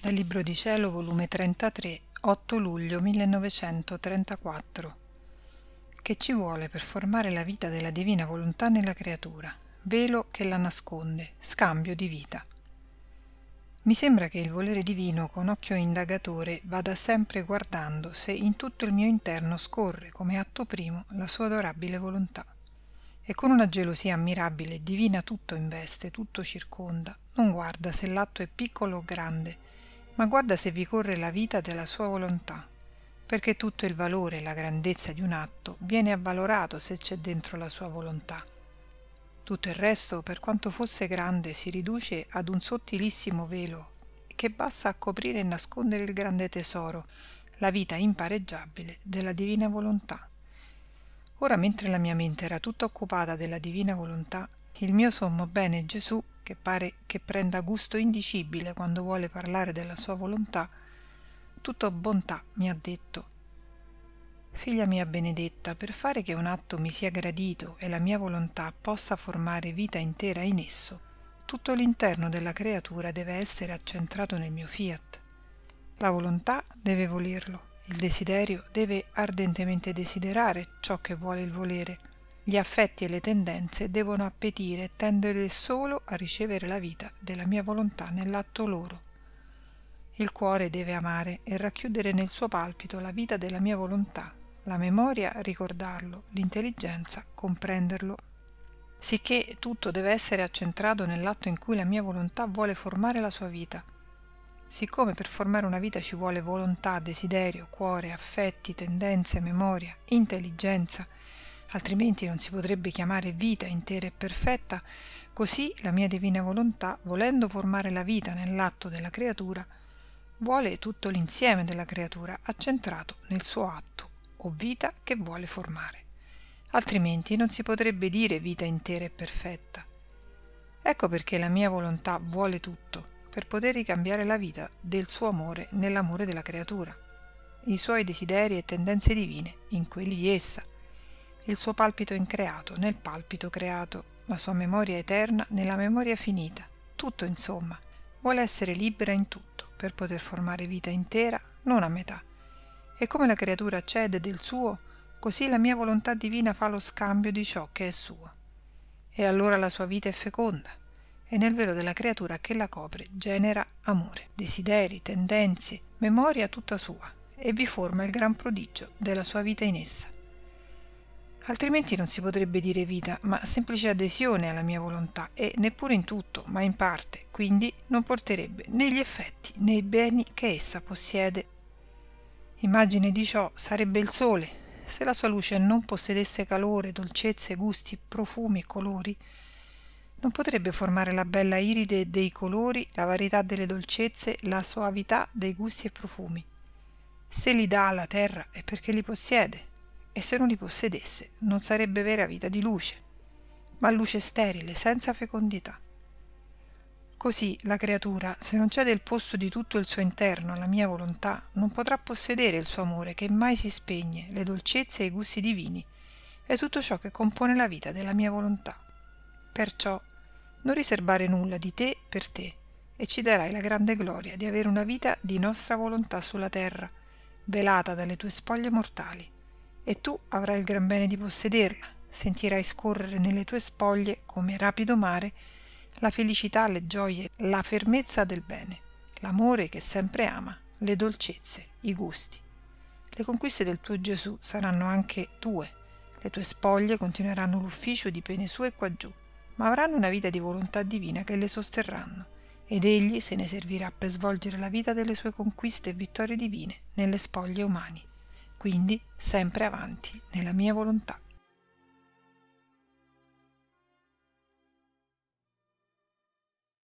Dal Libro di Cielo, volume 33, 8 luglio 1934. Che ci vuole per formare la vita della divina volontà nella creatura? Velo che la nasconde, scambio di vita. Mi sembra che il volere divino con occhio indagatore vada sempre guardando se in tutto il mio interno scorre come atto primo la sua adorabile volontà e con una gelosia ammirabile divina tutto investe, tutto circonda, non guarda se l'atto è piccolo o grande, ma guarda se vi corre la vita della sua volontà, perché tutto il valore e la grandezza di un atto viene avvalorato se c'è dentro la sua volontà. Tutto il resto, per quanto fosse grande, si riduce ad un sottilissimo velo che basta a coprire e nascondere il grande tesoro, la vita impareggiabile della divina volontà. Ora mentre la mia mente era tutta occupata della divina volontà, il mio sommo bene Gesù che pare che prenda gusto indicibile quando vuole parlare della sua volontà, tutto bontà mi ha detto Figlia mia benedetta, per fare che un atto mi sia gradito e la mia volontà possa formare vita intera in esso, tutto l'interno della creatura deve essere accentrato nel mio fiat. La volontà deve volerlo, il desiderio deve ardentemente desiderare ciò che vuole il volere, gli affetti e le tendenze devono appetire e tendere solo a ricevere la vita della mia volontà nell'atto loro. Il cuore deve amare e racchiudere nel suo palpito la vita della mia volontà, la memoria ricordarlo, l'intelligenza comprenderlo. Sicché tutto deve essere accentrato nell'atto in cui la mia volontà vuole formare la sua vita. Siccome per formare una vita ci vuole volontà, desiderio, cuore, affetti, tendenze, memoria, intelligenza, altrimenti non si potrebbe chiamare vita intera e perfetta, così la mia divina volontà, volendo formare la vita nell'atto della creatura, vuole tutto l'insieme della creatura accentrato nel suo atto o vita che vuole formare. Altrimenti non si potrebbe dire vita intera e perfetta. Ecco perché la mia volontà vuole tutto, per poter ricambiare la vita del suo amore nell'amore della creatura, i suoi desideri e tendenze divine in quelli di essa, il suo palpito increato nel palpito creato, la sua memoria eterna nella memoria finita, tutto insomma, vuole essere libera in tutto per poter formare vita intera, non a metà. E come la creatura cede del suo, così la mia volontà divina fa lo scambio di ciò che è suo. E allora la sua vita è feconda, e nel velo della creatura che la copre genera amore, desideri, tendenze, memoria tutta sua, e vi forma il gran prodigio della sua vita in essa altrimenti non si potrebbe dire vita, ma semplice adesione alla mia volontà e neppure in tutto, ma in parte, quindi non porterebbe né gli effetti né i beni che essa possiede. Immagine di ciò sarebbe il sole, se la sua luce non possedesse calore, dolcezze, gusti, profumi e colori, non potrebbe formare la bella iride dei colori, la varietà delle dolcezze, la soavità dei gusti e profumi. Se li dà alla terra è perché li possiede, e se non li possedesse non sarebbe vera vita di luce, ma luce sterile, senza fecondità. Così la creatura, se non cede il posto di tutto il suo interno alla mia volontà, non potrà possedere il suo amore che mai si spegne, le dolcezze e i gusti divini, e tutto ciò che compone la vita della mia volontà. Perciò non riservare nulla di te per te, e ci darai la grande gloria di avere una vita di nostra volontà sulla terra, velata dalle tue spoglie mortali e tu avrai il gran bene di possederla, sentirai scorrere nelle tue spoglie come rapido mare la felicità, le gioie, la fermezza del bene, l'amore che sempre ama, le dolcezze, i gusti. Le conquiste del tuo Gesù saranno anche tue, le tue spoglie continueranno l'ufficio di pene sue qua giù, ma avranno una vita di volontà divina che le sosterranno, ed egli se ne servirà per svolgere la vita delle sue conquiste e vittorie divine nelle spoglie umane quindi sempre avanti nella mia volontà.